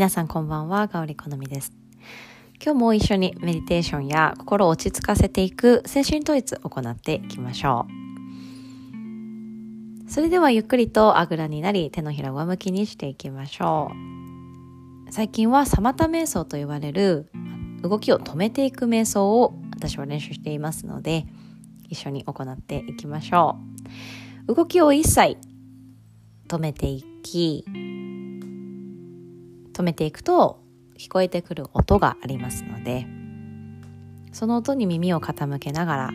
皆さんこんばんは、ガオリコノミです。今日も一緒にメディテーションや心を落ち着かせていく精神統一を行っていきましょう。それではゆっくりとあぐらになり手のひら上向きにしていきましょう。最近はサマタ瞑想と言われる動きを止めていく瞑想を私は練習していますので一緒に行っていきましょう。動きを一切止めていき止めていくと聞こえてくる音がありますのでその音に耳を傾けながら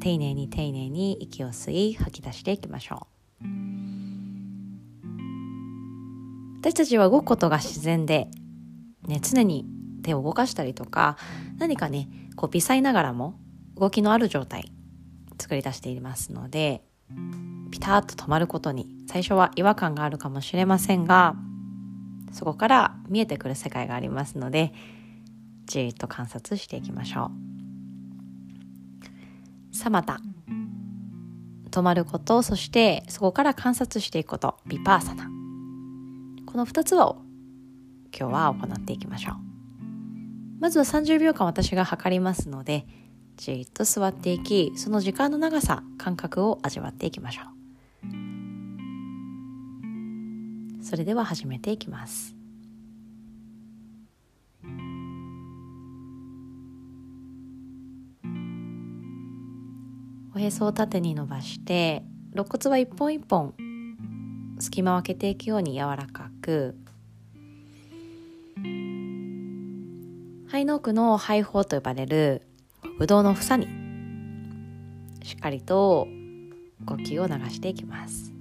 丁寧に丁寧に息を吸い吐き出していきましょう。私たちは動くことが自然で、ね、常に手を動かしたりとか何かねこう微細ながらも動きのある状態作り出していますのでピタッと止まることに最初は違和感があるかもしれませんがそこから見えてくる世界がありますのでじっと観察していきましょう。サマタ止まることそしてそこから観察していくことビパーサナ。この2つを今日は行っていきましょう。まずは30秒間私が測りますのでじっと座っていきその時間の長さ感覚を味わっていきましょう。それでは始めていきます。おへそを縦に伸ばして肋骨は一本一本隙間を空けていくように柔らかく肺の奥の肺胞と呼ばれるブドウの房にしっかりと呼吸を流していきます。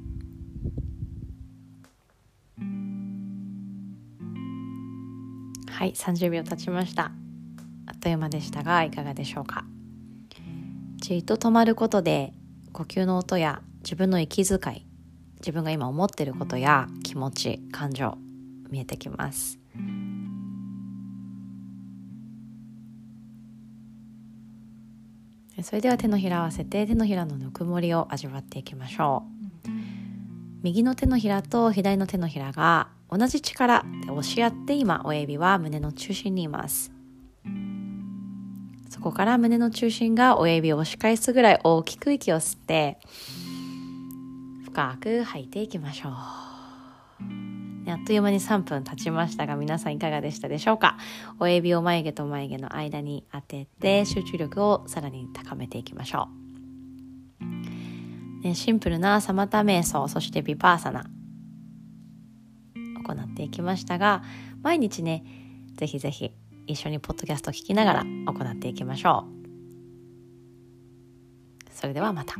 はい30秒経ちました。あっという間でしたがいかがでしょうか？じっと止まることで呼吸の音や自分の息遣い自分が今思ってることや気持ち感情見えてきます。それでは手のひら合わせて手のひらのぬくもりを味わっていきましょう。右の手のひらと左の手のひらが同じ力で押し合って今親指は胸の中心にいます。そこから胸の中心が親指を押し返すぐらい大きく息を吸って深く吐いていきましょう。あっという間に3分経ちましたが皆さんいかがでしたでしょうか？親指を眉毛と眉毛の間に当てて集中力をさらに高めていきましょう、ね、シンプルなサマタ瞑想そしてビパーサナ。行っていきましたが毎日ねぜひぜひ一緒にポッドキャスト聞きながら行っていきましょうそれではまた。